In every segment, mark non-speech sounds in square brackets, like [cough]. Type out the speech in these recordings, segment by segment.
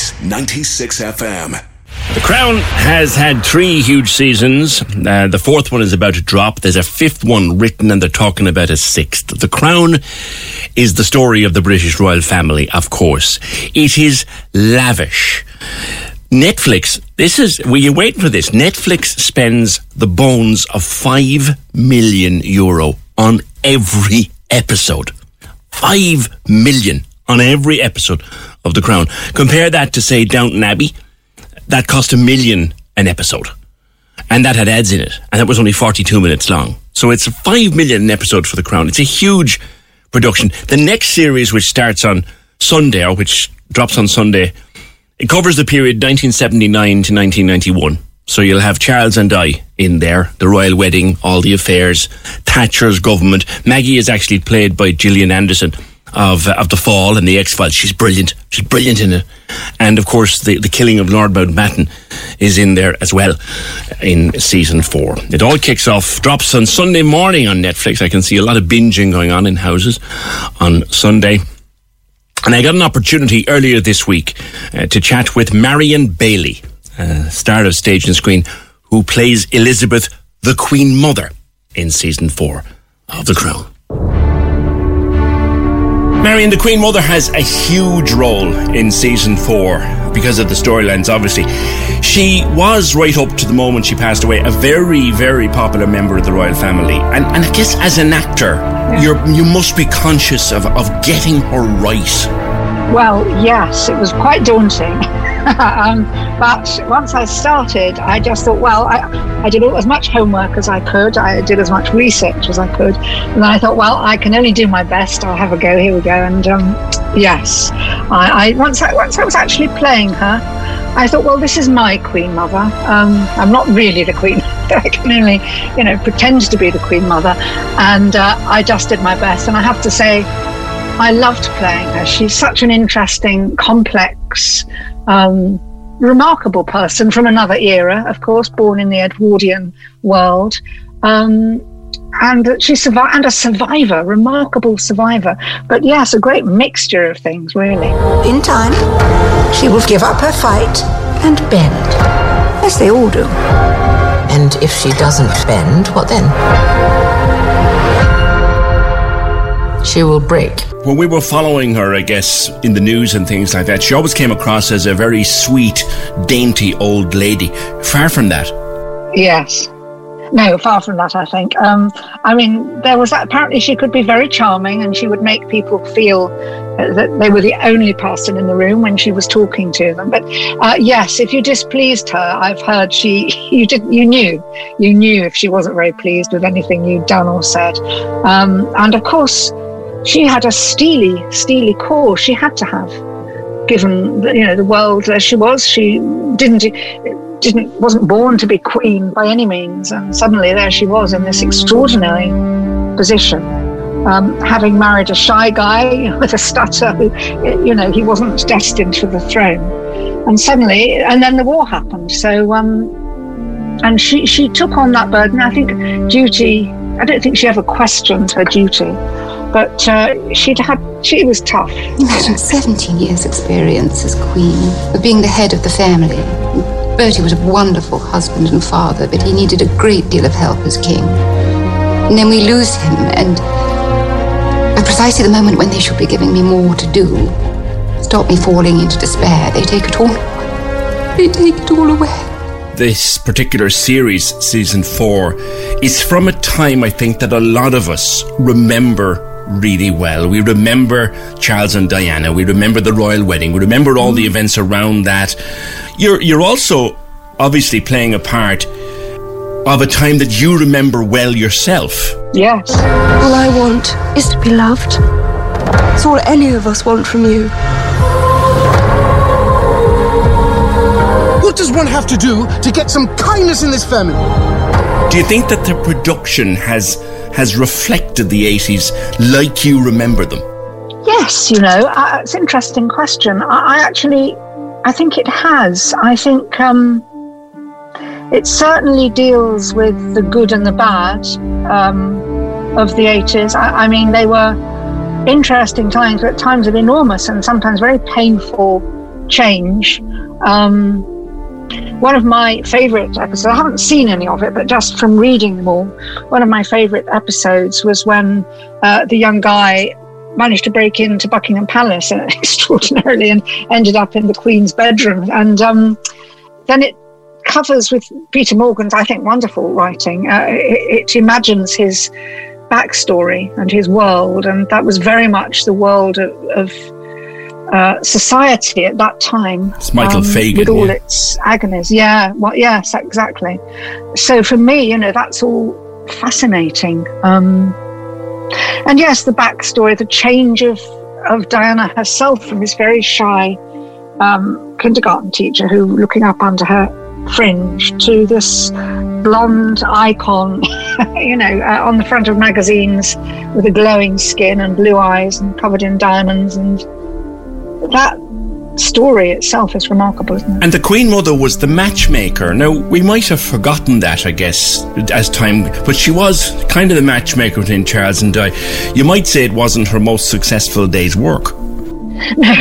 Cork's 96 FM. The Crown has had three huge seasons. Uh, the fourth one is about to drop. There's a fifth one written, and they're talking about a sixth. The Crown is the story of the British royal family, of course. It is lavish. Netflix, this is, were you waiting for this? Netflix spends the bones of 5 million euro on every episode. 5 million on every episode of The Crown. Compare that to, say, Downton Abbey that cost a million an episode. And that had ads in it. And that was only 42 minutes long. So it's 5 million an episode for The Crown. It's a huge production. The next series, which starts on Sunday, or which drops on Sunday, it covers the period 1979 to 1991. So you'll have Charles and Di in there, the royal wedding, all the affairs, Thatcher's government. Maggie is actually played by Gillian Anderson of of the Fall and the X Files. She's brilliant. She's brilliant in it. And of course, the the killing of Lord Mountbatten is in there as well in season four. It all kicks off, drops on Sunday morning on Netflix. I can see a lot of binging going on in houses on Sunday. And I got an opportunity earlier this week uh, to chat with Marion Bailey, uh, star of stage and screen, who plays Elizabeth, the Queen Mother, in season four of The Crown. Marion, the Queen Mother has a huge role in season four because of the storylines, obviously. She was, right up to the moment she passed away, a very, very popular member of the royal family. And, and I guess as an actor, you're, you must be conscious of, of getting her right. Well, yes, it was quite daunting. [laughs] [laughs] um, but once I started, I just thought, well, I, I did all, as much homework as I could. I did as much research as I could. And then I thought, well, I can only do my best. I'll have a go. Here we go. And um, yes, I, I, once I once I was actually playing her, I thought, well, this is my Queen Mother. Um, I'm not really the Queen. [laughs] I can only, you know, pretend to be the Queen Mother. And uh, I just did my best. And I have to say, I loved playing her. She's such an interesting, complex, um, remarkable person from another era, of course, born in the Edwardian world. Um, and she survived, and a survivor, remarkable survivor. But yes, a great mixture of things, really. In time, she will give up her fight and bend, as they all do. And if she doesn't bend, what then? She will break. When we were following her, I guess, in the news and things like that, she always came across as a very sweet, dainty old lady. Far from that. Yes. No, far from that, I think. Um, I mean, there was apparently she could be very charming and she would make people feel that they were the only person in the room when she was talking to them. But uh, yes, if you displeased her, I've heard she, [laughs] you did, you knew, you knew if she wasn't very pleased with anything you'd done or said. Um, and of course, she had a steely, steely core. She had to have, given you know the world as she was. She didn't didn't wasn't born to be queen by any means, and suddenly there she was in this extraordinary position, um, having married a shy guy [laughs] with a stutter. Who, you know, he wasn't destined for the throne, and suddenly, and then the war happened. So, um, and she she took on that burden. I think duty. I don't think she ever questioned her duty but uh, she'd had she was tough. Imagine 17 years experience as queen, of being the head of the family. Bertie was a wonderful husband and father, but he needed a great deal of help as king. And then we lose him, and a precisely the moment when they should be giving me more to do, stop me falling into despair, they take it all. They take it all away this particular series, season four, is from a time I think that a lot of us remember really well. We remember Charles and Diana. We remember the royal wedding. We remember all the events around that. You're you're also obviously playing a part of a time that you remember well yourself. Yes. All I want is to be loved. It's all any of us want from you. What does one have to do to get some kindness in this family? Do you think that the production has has reflected the 80s like you remember them? Yes, you know, uh, it's an interesting question. I, I, actually, I think it has. I think um, it certainly deals with the good and the bad um, of the 80s. I, I mean, they were interesting times, but times of enormous and sometimes very painful change. Um, one of my favorite episodes, I haven't seen any of it, but just from reading them all, one of my favorite episodes was when uh, the young guy managed to break into Buckingham Palace [laughs] extraordinarily and ended up in the Queen's bedroom. And um, then it covers with Peter Morgan's, I think, wonderful writing. Uh, it, it imagines his backstory and his world, and that was very much the world of, of uh, society at that time. It's Michael um, Fagan. With all yeah. its agonies. Yeah, well, yes, exactly. So for me, you know, that's all fascinating. Um, and yes, the backstory, the change of, of Diana herself from this very shy um, kindergarten teacher who looking up under her fringe to this blonde icon, [laughs] you know, uh, on the front of magazines with a glowing skin and blue eyes and covered in diamonds and that story itself is remarkable, isn't it? And the Queen Mother was the matchmaker. Now, we might have forgotten that, I guess, as time, but she was kind of the matchmaker between Charles and Di. You might say it wasn't her most successful day's work. [laughs] No,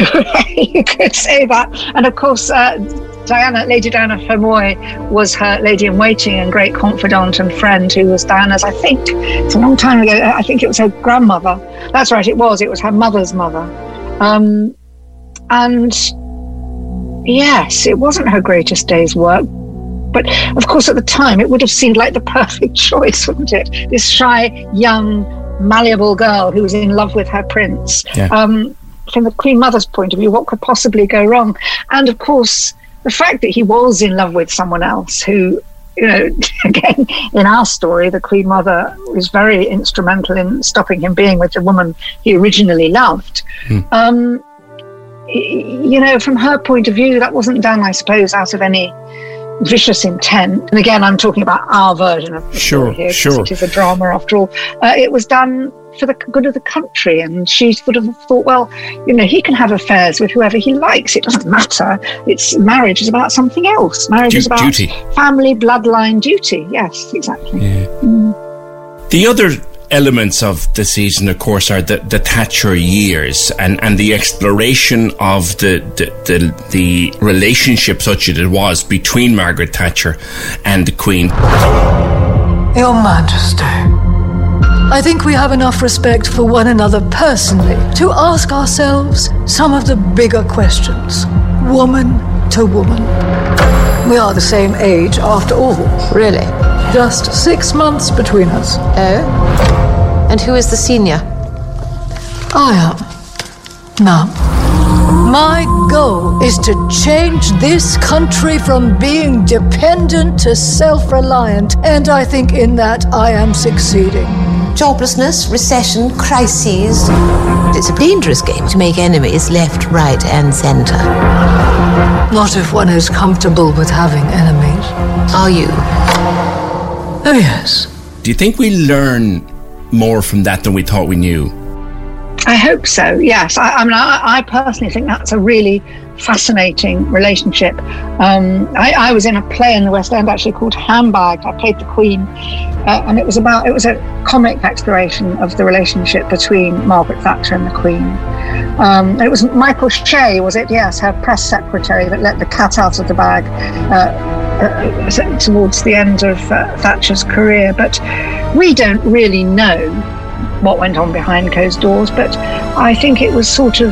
you could say that. And of course, uh, Diana, Lady Diana Fermoy was her lady in waiting and great confidant and friend who was Diana's, I think, it's a long time ago, I think it was her grandmother. That's right, it was. It was her mother's mother. Um, and yes, it wasn't her greatest day's work. But of course, at the time, it would have seemed like the [laughs] perfect choice, wouldn't it? This shy, young, malleable girl who was in love with her prince. Yeah. Um, from the Queen Mother's point of view, what could possibly go wrong? And of course, the fact that he was in love with someone else who you know, [laughs] again, in our story, the Queen Mother was very instrumental in stopping him being with the woman he originally loved. Hmm. Um, you know, from her point of view, that wasn't done, I suppose, out of any vicious intent. And again, I'm talking about our version of the sure, here, sure. It is a drama, after all. Uh, it was done for the good of the country, and she sort of thought, well, you know, he can have affairs with whoever he likes. It doesn't matter. It's marriage is about something else. Marriage Du- is about duty. family, bloodline, duty. Yes, exactly. Yeah. Mm. The other elements of the season, of course, are the, the Thatcher years and, and the exploration of the, the, the, the relationship such as it was between Margaret Thatcher and the Queen. Your Majesty, I think we have enough respect for one another personally to ask ourselves some of the bigger questions, woman to woman. We are the same age after all. Really? Just six months between us. Oh? And who is the senior? I am. Now, my goal is to change this country from being dependent to self reliant, and I think in that I am succeeding. Joblessness, recession, crises. It's a dangerous game to make enemies left, right, and centre. Not if one is comfortable with having enemies. Are you? Oh, yes. Do you think we learn more from that than we thought we knew? I hope so. Yes, I, I mean, I, I, personally think that's a really fascinating relationship. Um, I, I, was in a play in the West End actually called Handbagged. I played the Queen, uh, and it was about it was a comic exploration of the relationship between Margaret Thatcher and the Queen. Um, it was Michael Shea, was it? Yes, her press secretary that let the cat out of the bag. Uh, uh, towards the end of uh, Thatcher's career, but we don't really know what went on behind closed doors, but I think it was sort of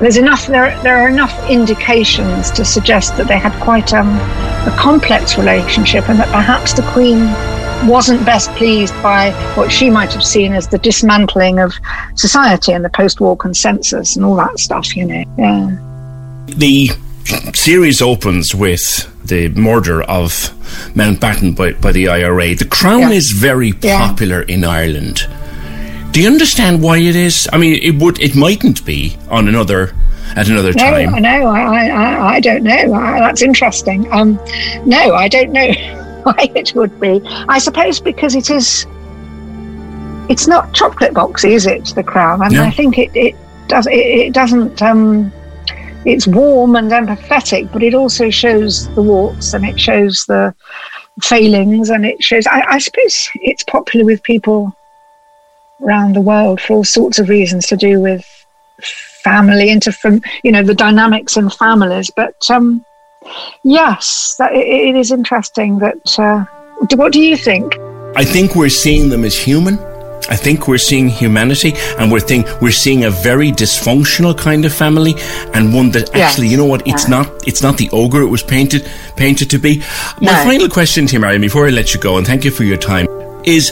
there's enough there there are enough indications to suggest that they had quite um, a complex relationship and that perhaps the queen wasn't best pleased by what she might have seen as the dismantling of society and the post-war consensus and all that stuff you know yeah The series opens with the murder of Mountbatten by, by the IRA. The Crown Yeah. is very Yeah. popular in Ireland. Do you understand why it is? I mean, it would, it mightn't be on another at another no time. I know I, I, I- I don't know I, that's interesting um no I don't know [laughs] why it would be I suppose because it is it's not chocolate boxy is it the crown and No. I think it, it does it, it doesn't um it's warm and empathetic but it also shows the warts and it shows the failings and it shows I, I suppose it's popular with people around the world for all sorts of reasons to do with family into from you know the dynamics in families but um yes that, it, it is interesting that uh, what do you think I think we're seeing them as human. I think we're seeing humanity, and we're think we're seeing a very dysfunctional kind of family, and one that Yeah. actually, you know what? It's Yeah. not. It's not the ogre it was painted painted to be. My No. final question to you, Marion, before I let you go, and thank you for your time, is.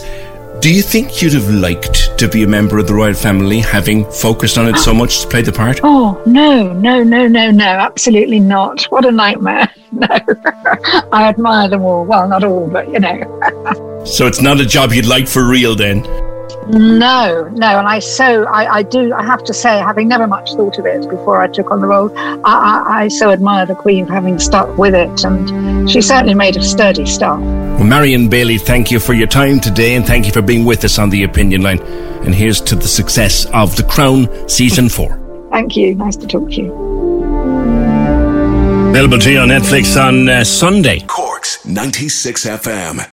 Do you think you'd have liked to be a member of the royal family, having focused on it so much to play the part? oh no no no no no absolutely not. What a nightmare. [laughs] No. I admire them all. Well not all but you know. [laughs] So it's not a job you'd like for real, then. No, no, and I so I, I do. I have to say, having never much thought of it before I took on the role, I, I, I so admire the Queen for having stuck with it, and she certainly made a sturdy start. Well, Marion Bailey, thank you for your time today, and thank you for being with us on the opinion line. And here's to the success of The Crown season four. [laughs] Thank you. Nice to talk to you. Available to you on Netflix on uh, Sunday. Cork's 96 FM.